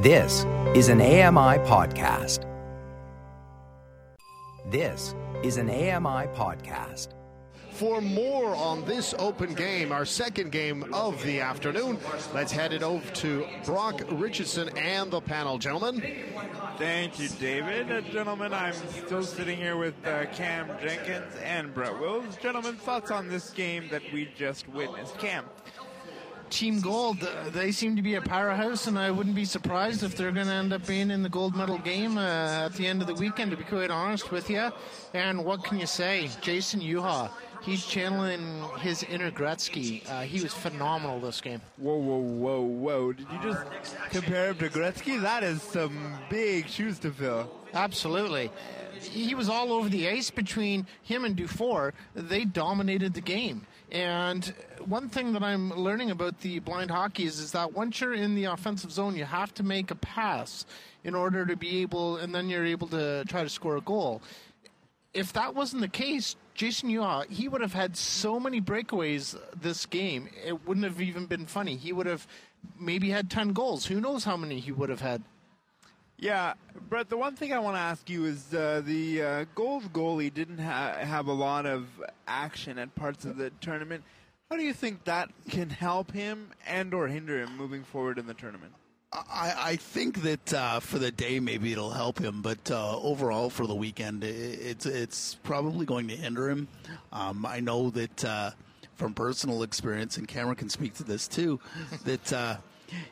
This is an AMI podcast. This is an AMI podcast. For more on this open game, our second game of the afternoon, let's head it over to Brock Richardson and the panel. Gentlemen, Thank you, David. Uh, gentlemen, I'm still sitting here with uh, Cam Jenkins and Brett Wills. Gentlemen, thoughts on this game that we just witnessed? Cam. Team Gold, uh, they seem to be a powerhouse, and I wouldn't be surprised if they're going to end up being in the gold medal game uh, at the end of the weekend, to be quite honest with you. And what can you say? Jason Yuha, he's channeling his inner Gretzky. Uh, he was phenomenal this game. Whoa, whoa, whoa, whoa. Did you just compare him to Gretzky? That is some big shoes to fill. Absolutely. He was all over the ice between him and Dufour. They dominated the game. And one thing that I'm learning about the blind hockey is, is that once you're in the offensive zone, you have to make a pass in order to be able, and then you're able to try to score a goal. If that wasn't the case, Jason Yuha, he would have had so many breakaways this game. It wouldn't have even been funny. He would have maybe had 10 goals. Who knows how many he would have had. Yeah, Brett, the one thing I want to ask you is uh, the uh, gold goalie didn't ha- have a lot of action at parts of the tournament. How do you think that can help him and or hinder him moving forward in the tournament? I, I think that uh, for the day maybe it'll help him, but uh, overall for the weekend it, it's it's probably going to hinder him. Um, I know that uh, from personal experience, and Cameron can speak to this too, that uh,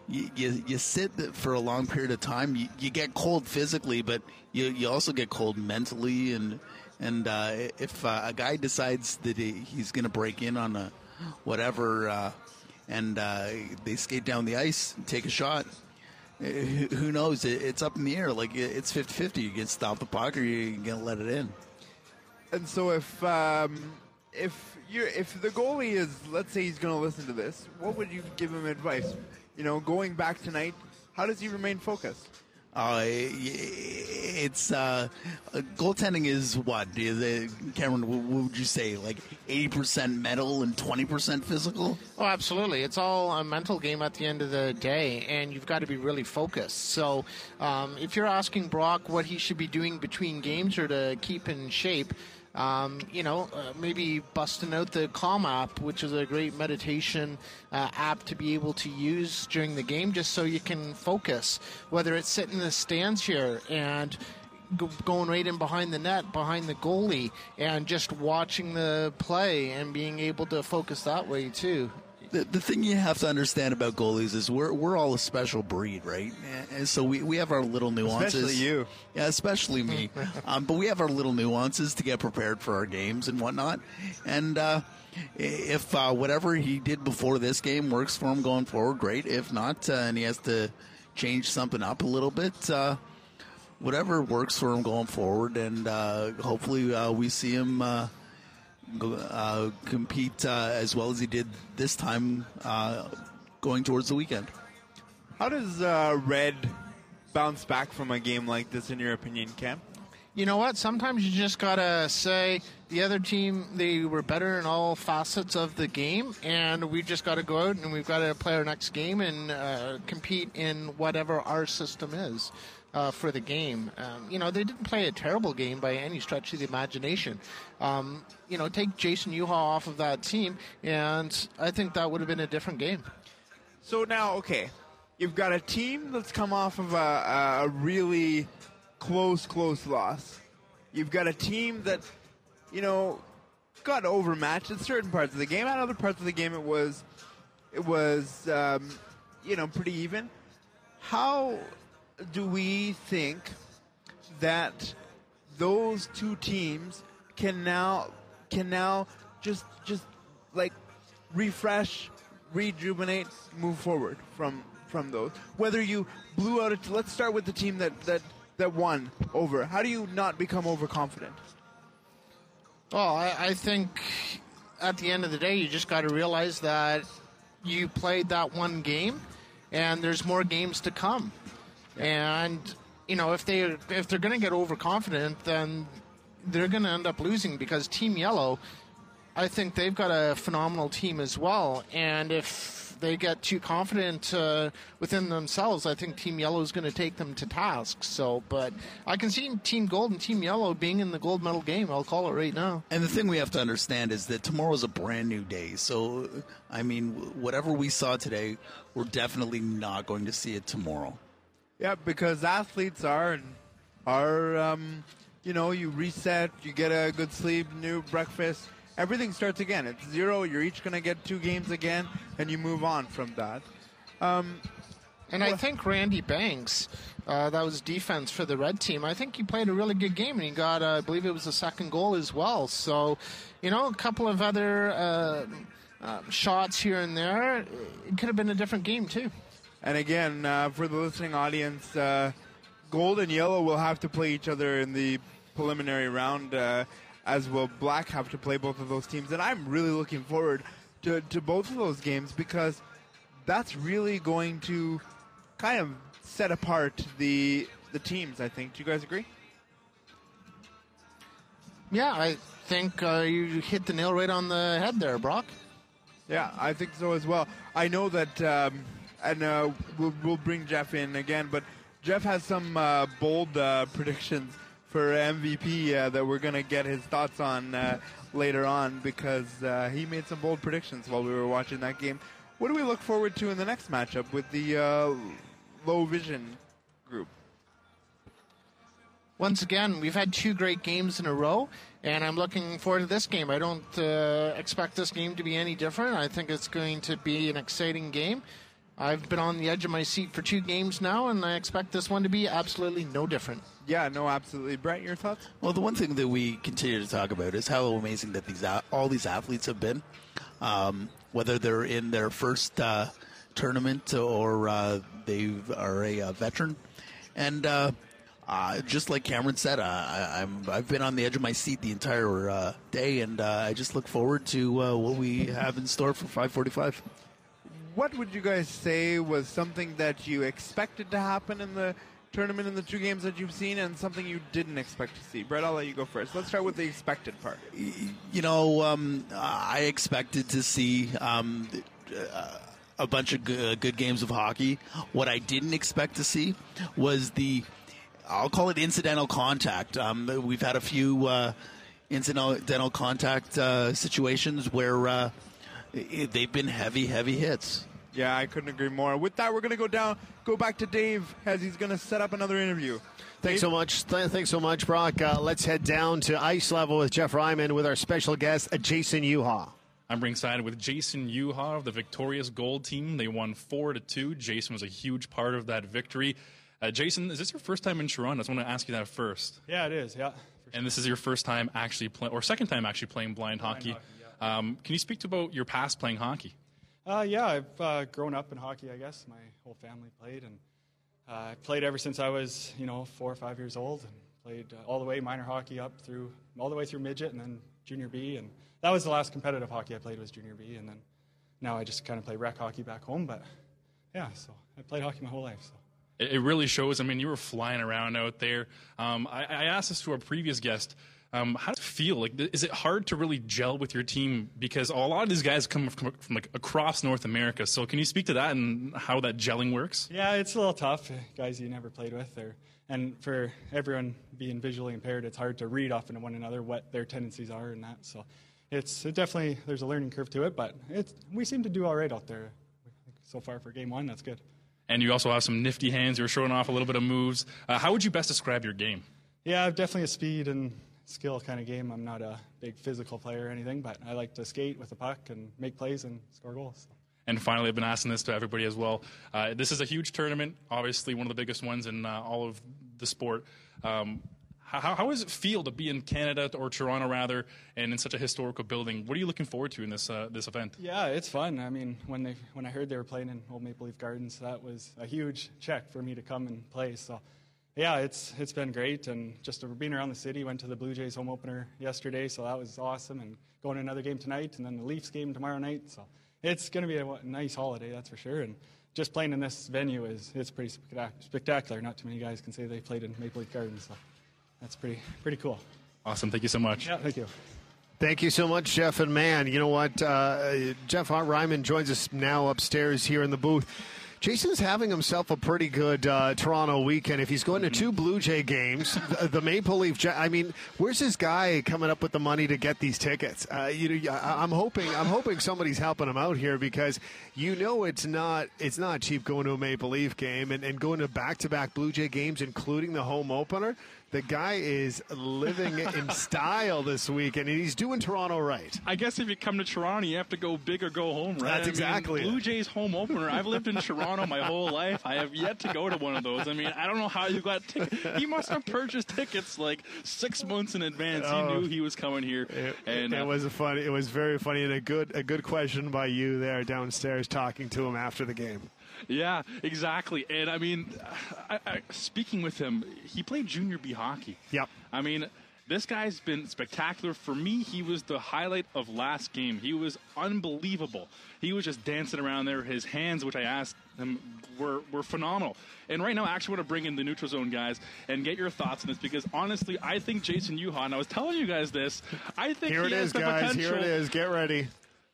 you, you you sit for a long period of time, you, you get cold physically, but you you also get cold mentally, and and uh, if uh, a guy decides that he, he's going to break in on a whatever. Uh, and uh, they skate down the ice and take a shot who knows? It's up in the air. Like it's 50-50. You can stop the puck or you're gonna let it in. And so if um, if you if the goalie is let's say he's going to listen to this, what would you give him advice? You know, going back tonight, how does he remain focused? Uh, it's uh, goaltending is what Cameron? What would you say? Like eighty percent mental and twenty percent physical? Oh, absolutely. It's all a mental game at the end of the day, and you've got to be really focused. So, um, if you're asking Brock what he should be doing between games or to keep in shape. Um, you know, uh, maybe busting out the Calm app, which is a great meditation uh, app to be able to use during the game, just so you can focus. Whether it's sitting in the stands here and go, going right in behind the net, behind the goalie, and just watching the play and being able to focus that way too. The, the thing you have to understand about goalies is we're we're all a special breed, right? And so we, we have our little nuances. Especially you. Yeah, especially me. um, but we have our little nuances to get prepared for our games and whatnot. And uh, if uh, whatever he did before this game works for him going forward, great. If not, uh, and he has to change something up a little bit, uh, whatever works for him going forward. And uh, hopefully uh, we see him uh, compete uh, as well as he did this time uh, going towards the weekend. How does uh, Red bounce back from a game like this, in your opinion, Cam? You know what? Sometimes you just gotta say the other team they were better in all facets of the game, and we've just got to go out and we've got to play our next game and uh, compete in whatever our system is. Uh, for the game. Um, you know, they didn't play a terrible game by any stretch of the imagination. Um, you know, take Jason Yuha off of that team, and I think that would have been a different game. So now, okay, you've got a team that's come off of a, a really close, close loss. You've got a team that, you know, got overmatched in certain parts of the game. At other parts of the game, it was, it was, um, you know, pretty even. How do we think that those two teams can now can now just just like refresh, rejuvenate, move forward from from those. Whether you blew out, a t- let's start with the team that that that won over. How do you not become overconfident? Well, I, I think at the end of the day, you just got to realize that you played that one game, and there's more games to come. And you know, if they if they're going to get overconfident, then they're going to end up losing because Team Yellow, I think they've got a phenomenal team as well. And if they get too confident uh, within themselves, I think Team Yellow is going to take them to task. So, but I can see Team Gold and Team Yellow being in the gold medal game. I'll call it right now. And the thing we have to understand is that tomorrow is a brand new day. So, I mean, whatever we saw today, we're definitely not going to see it tomorrow. Yeah, because athletes are and are um, you know you reset, you get a good sleep, new breakfast, everything starts again. It's zero. You're each going to get two games again, and you move on from that. Um, and I think Randy Banks, uh, that was defense for the red team. I think he played a really good game, and he got, uh, I believe it was a second goal as well. So, you know, a couple of other uh, uh shots here and there. It could have been a different game too. And again, uh, for the listening audience, uh, gold and yellow will have to play each other in the preliminary round as will Black have to play both of those teams. And I'm really looking forward to, to both of those games because that's really going to kind of set apart the the teams. I think. Do you guys agree? Yeah, I think uh, you hit the nail right on the head there, Brock. Yeah, I think so as well. I know that, um, and uh, we'll, we'll bring Jeff in again, but Jeff has some uh, bold uh, predictions for MVP uh, that we're going to get his thoughts on uh, later on because uh, he made some bold predictions while we were watching that game. What do we look forward to in the next matchup with the uh, low vision group? Once again, we've had two great games in a row, and I'm looking forward to this game. I don't uh, expect this game to be any different. I think it's going to be an exciting game. I've been on the edge of my seat for two games now, and I expect this one to be absolutely no different. Yeah, no, absolutely. Brett, your thoughts? Well, the one thing that we continue to talk about is how amazing that these all these athletes have been, um, whether they're in their first uh, tournament or uh, they are a, a, veteran, and. Uh, uh, just like Cameron said, uh, I, am I've been on the edge of my seat the entire uh, day, and uh, I just look forward to uh, what we have in store for 545 what would you guys say was something that you expected to happen in the tournament in the two games that you've seen and something you didn't expect to see? Brett, I'll let you go first. Let's start with the expected part. You know, um, I expected to see um, a bunch of good games of hockey. What I didn't expect to see was the, I'll call it incidental contact. Um, we've had a few uh, incidental contact uh, situations where uh, they've been heavy, heavy hits. Yeah, I couldn't agree more. With that, we're going to go down, go back to Dave as he's going to set up another interview. Thanks so much. Thanks so much, Brock. Uh, let's head down to ice level with Jeff Ryman with our special guest, uh, Jason Yuha. I'm ringside with Jason Yuha of the victorious gold team. They won four to two. Jason was a huge part of that victory. Uh, Jason, is this your first time in Toronto? I just want to ask you that first. Yeah, it is. Yeah. And this is your first time actually playing, or second time actually playing blind, blind hockey. hockey yeah. Um, can you speak to about your past playing hockey? Uh, yeah, I've uh, grown up in hockey. I guess my whole family played, and uh, I played ever since I was, you know, four or five years old, and played uh, all the way minor hockey up through all the way through midget, and then junior B, and that was the last competitive hockey I played was junior B, and then now I just kind of play rec hockey back home. But yeah, so I played hockey my whole life. So. It really shows. I mean, you were flying around out there. Um, I, I asked this to our previous guest. Um, how does it feel? Like, is it hard to really gel with your team because a lot of these guys come from, from, like across North America? So, can you speak to that and how that gelling works? Yeah, it's a little tough. Guys you never played with, or and for everyone being visually impaired, it's hard to read off into one another what their tendencies are and that. So, it's it definitely there's a learning curve to it, but it's we seem to do all right out there so far for game one. That's good. And you also have some nifty hands. You're showing off a little bit of moves. Uh, how would you best describe your game? Yeah, definitely a speed and skill kind of game. I'm not a big physical player or anything, but I like to skate with the puck and make plays and score goals. So. And finally, I've been asking this to everybody as well. Uh, this is a huge tournament, obviously one of the biggest ones in uh, all of the sport. Um, how, how does it feel to be in Canada or Toronto rather, and in such a historical building? What are you looking forward to in this uh, this event? Yeah, it's fun. I mean, when they when I heard they were playing in Old Maple Leaf Gardens, that was a huge check for me to come and play. So yeah, it's it's been great, and just being around the city. Went to the Blue Jays home opener yesterday, so that was awesome, and going to another game tonight, and then the Leafs game tomorrow night. So it's going to be a nice holiday, that's for sure. And just playing in this venue is it's pretty spectacular. Not too many guys can say they played in Maple Leaf Gardens, so that's pretty pretty cool. Awesome, thank you so much. Yeah, thank you. Thank you so much, Jeff and Man. You know what? Uh, Jeff Hart Ryman joins us now upstairs here in the booth. Jason's having himself a pretty good uh, Toronto weekend. If he's going to two Blue Jay games, the, the Maple Leaf. I mean, where's this guy coming up with the money to get these tickets? Uh, you know, I'm hoping I'm hoping somebody's helping him out here because you know it's not it's not cheap going to a Maple Leaf game and, and going to back to back Blue Jay games, including the home opener. The guy is living in style this week, and he's doing Toronto right. I guess if you come to Toronto, you have to go big or go home, right? That's I exactly mean, Blue Jays home opener. I've lived in Toronto my whole life. I have yet to go to one of those. I mean, I don't know how you got tickets. He must have purchased tickets like six months in advance. Oh. he knew he was coming here, It, and it uh, was a fun. It was very funny and a good a good question by you there downstairs talking to him after the game. Yeah, exactly. And I mean, I, I, speaking with him, he played junior B hockey. Yep. I mean, this guy's been spectacular. For me, he was the highlight of last game. He was unbelievable. He was just dancing around there. His hands, which I asked him, were, were phenomenal. And right now, I actually want to bring in the neutral zone guys and get your thoughts on this because honestly, I think Jason Yuha, and I was telling you guys this, I think Here he it is, guys. potential. Here it is. Get ready.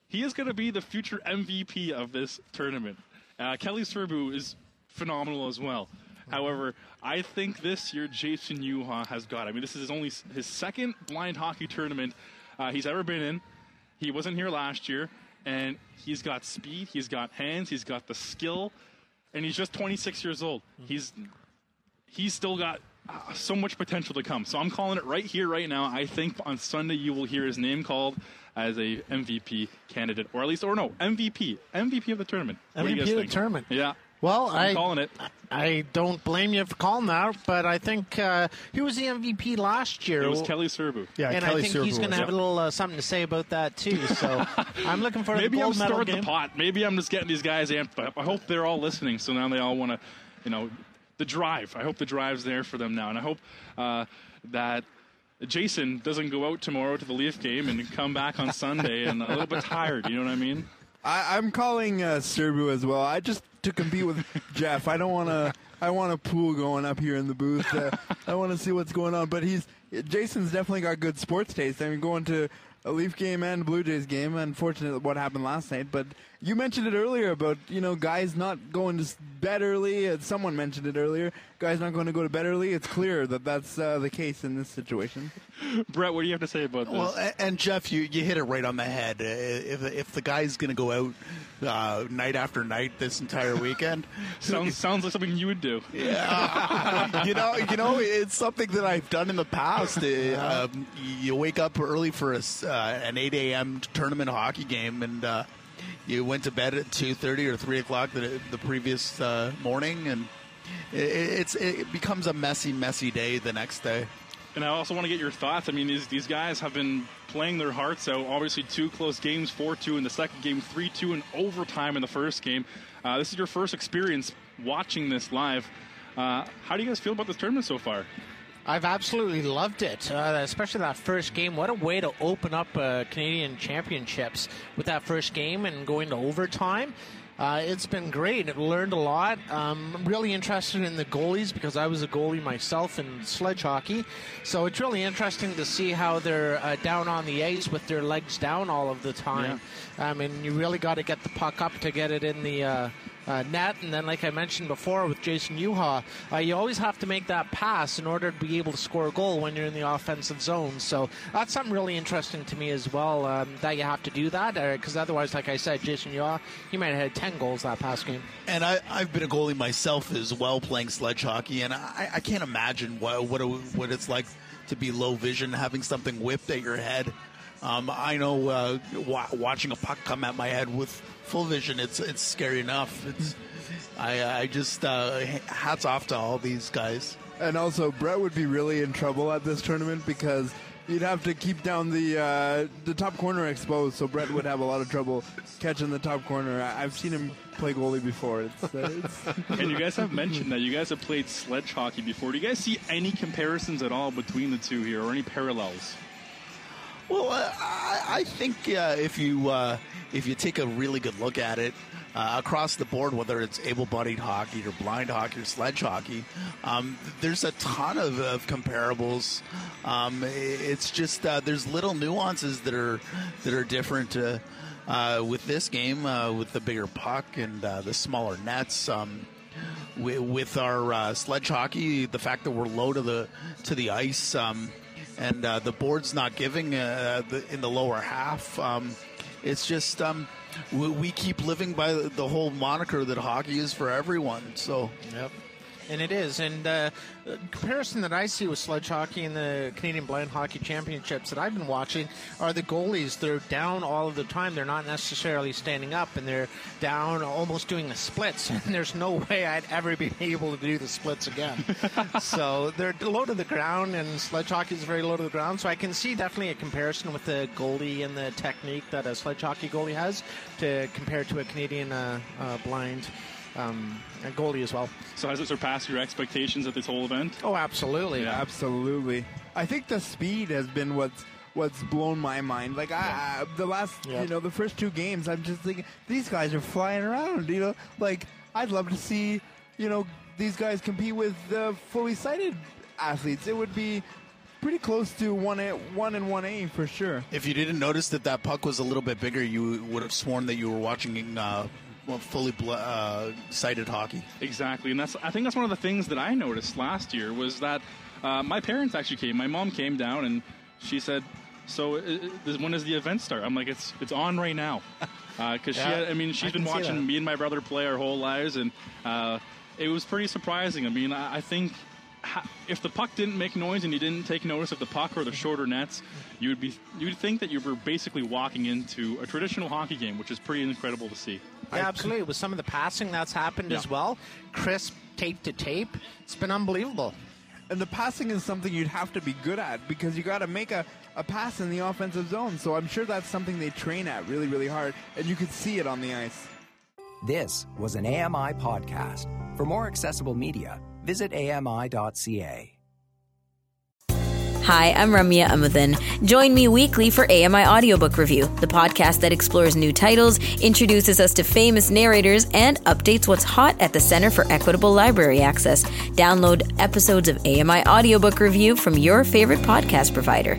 He is going to be the future MVP of this tournament. Uh, Kelly Serbu is phenomenal as well. However, I think this year Jason Yuha has got. it. I mean, this is his only his second blind hockey tournament uh, he's ever been in. He wasn't here last year, and he's got speed, he's got hands, he's got the skill, and he's just 26 years old. He's he's still got uh, so much potential to come. So I'm calling it right here, right now. I think on Sunday you will hear his name called as a MVP candidate, or at least, or no, MVP, MVP of the tournament. What MVP of the tournament. Yeah. Well, I'm I calling it. I don't blame you for calling that, but I think uh, he was the MVP last year. It was Kelly Serbu. Yeah, and Kelly I think he's going to was- have a little uh, something to say about that too. So I'm looking for Maybe the I'm gold medal stirring game. the pot. Maybe I'm just getting these guys amped up. I hope they're all listening, so now they all want to, you know, the drive. I hope the drive's there for them now, and I hope uh, that Jason doesn't go out tomorrow to the Leaf game and come back on Sunday and a little bit tired. You know what I mean? I, I'm calling uh, Serbu as well. I just to compete with Jeff. I don't want to. I want a pool going up here in the booth. Uh, I want to see what's going on. But he's Jason's definitely got good sports taste. I mean, going to a Leaf game and a Blue Jays game. Unfortunate what happened last night. But you mentioned it earlier about you know guys not going to bed early. Uh, Someone mentioned it earlier. Guys not going to go to bed early. It's clear that that's uh, the case in this situation. Brett, what do you have to say about this? Well, and Jeff, you, you hit it right on the head. Uh, If, if the guy's going to go out uh, night after night this entire weekend, sounds sounds like something you would do. Yeah, you know, you know, it's something that I've done in the past. Uh, um, you wake up early for a s uh, an 8 a.m. tournament hockey game, and uh, you went to bed at 2:30 or 3 o'clock the, the previous uh, morning, and it, it's it becomes a messy, messy day the next day. And I also want to get your thoughts. I mean, these these guys have been playing their hearts out. Obviously, two close games, four two in the second game, three two in overtime in the first game. Uh, this is your first experience watching this live. Uh, how do you guys feel about this tournament so far? I've absolutely loved it, uh, especially that first game. What a way to open up uh, Canadian Championships with that first game and going to overtime. Uh, it's been great. I've learned a lot. Um, I'm really interested in the goalies because I was a goalie myself in sledge hockey. So it's really interesting to see how they're uh, down on the ice with their legs down all of the time. I mean, you really got to get the puck up to get it in the uh, uh, net. And then, like I mentioned before with Jason Yuha, uh, you always have to make that pass in order to be able to score a goal when you're in the offensive zone. So that's something really interesting to me as well, um, that you have to do that. Because otherwise, like I said, Jason Yuha, he might have had 10 goals that past game. And I, I've been a goalie myself as well, playing sledge hockey, and I, I can't imagine what what, what it's like to be low vision, having something whipped at your head. Um, I know uh, wa- watching a puck come at my head with full vision, it's it's scary enough. It's I, I just uh, hats off to all these guys. And also, Brett would be really in trouble at this tournament because you'd have to keep down the uh, the top corner exposed. So Brett would have a lot of trouble catching the top corner. I- I've seen him play goalie before. It's, uh, it's And you guys have mentioned that you guys have played sledge hockey before. Do you guys see any comparisons at all between the two here, or any parallels? Well, uh, I, I think uh, if you uh, if you take a really good look at it, uh, across the board, whether it's able-bodied hockey or blind hockey or sledge hockey. Um, there's a ton of, of comparables. Um, it's just uh, there's little nuances that are that are different. Uh, with this game, with the bigger puck and the smaller nets, um, with, our sledge hockey, the fact that we're low to the to the ice, um, and uh, the board's not giving uh, the, in the lower half, um, it's just um, we, we, keep living by the whole moniker that hockey is for everyone. So, yep and it is. And uh, the comparison that I see with sledge hockey and the Canadian Blind Hockey Championships that I've been watching are the goalies. They're down all of the time. They're not necessarily standing up, and they're down almost doing the splits. And there's no way I'd ever be able to do the splits again. so they're low to the ground, and sledge hockey is very low to the ground. So I can see definitely a comparison with the goalie and the technique that a sledge hockey goalie has to compare to a Canadian uh, uh, blind um, and goalie as well. So has it surpassed your expectations at this whole event? Oh, absolutely, yeah. absolutely. I think the speed has been what's what's blown my mind. Like I, I the last, yeah. you know, the first two games, I'm just thinking these guys are flying around. You know, like I'd love to see, you know, these guys compete with the fully sighted athletes. It would be pretty close to one A, one and one A for sure. If you didn't notice that that puck was a little bit bigger, you would have sworn that you were watching uh, fully uh, sighted hockey. Exactly, and that's I think that's one of the things that I noticed last year was that uh, my parents actually came. My mom came down and she said, "So uh, uh when does the event start?" I'm like, "It's it's on right now," because uh, yeah, she had, I mean she's I been watching me and my brother play our whole lives, and uh, it was pretty surprising. I mean, I, I think if the puck didn't make noise and you didn't take notice of the puck or the mm-hmm. shorter nets, you would be you would think that you were basically walking into a traditional hockey game, which is pretty incredible to see. Yeah, absolutely. With some of the passing that's happened yeah. as well, crisp tape to tape, it's been unbelievable. And the passing is something you'd have to be good at because you got to make a, a pass in the offensive zone. So I'm sure that's something they train at really, really hard, and you could see it on the ice. This was an AMI podcast. For more accessible media, visit ami.ca. Hi, I'm Ramya Amuthan. Join me weekly for AMI Audiobook Review, the podcast that explores new titles, introduces us to famous narrators, and updates what's hot at the Center for Equitable Library Access. Download episodes of AMI Audiobook Review from your favorite podcast provider.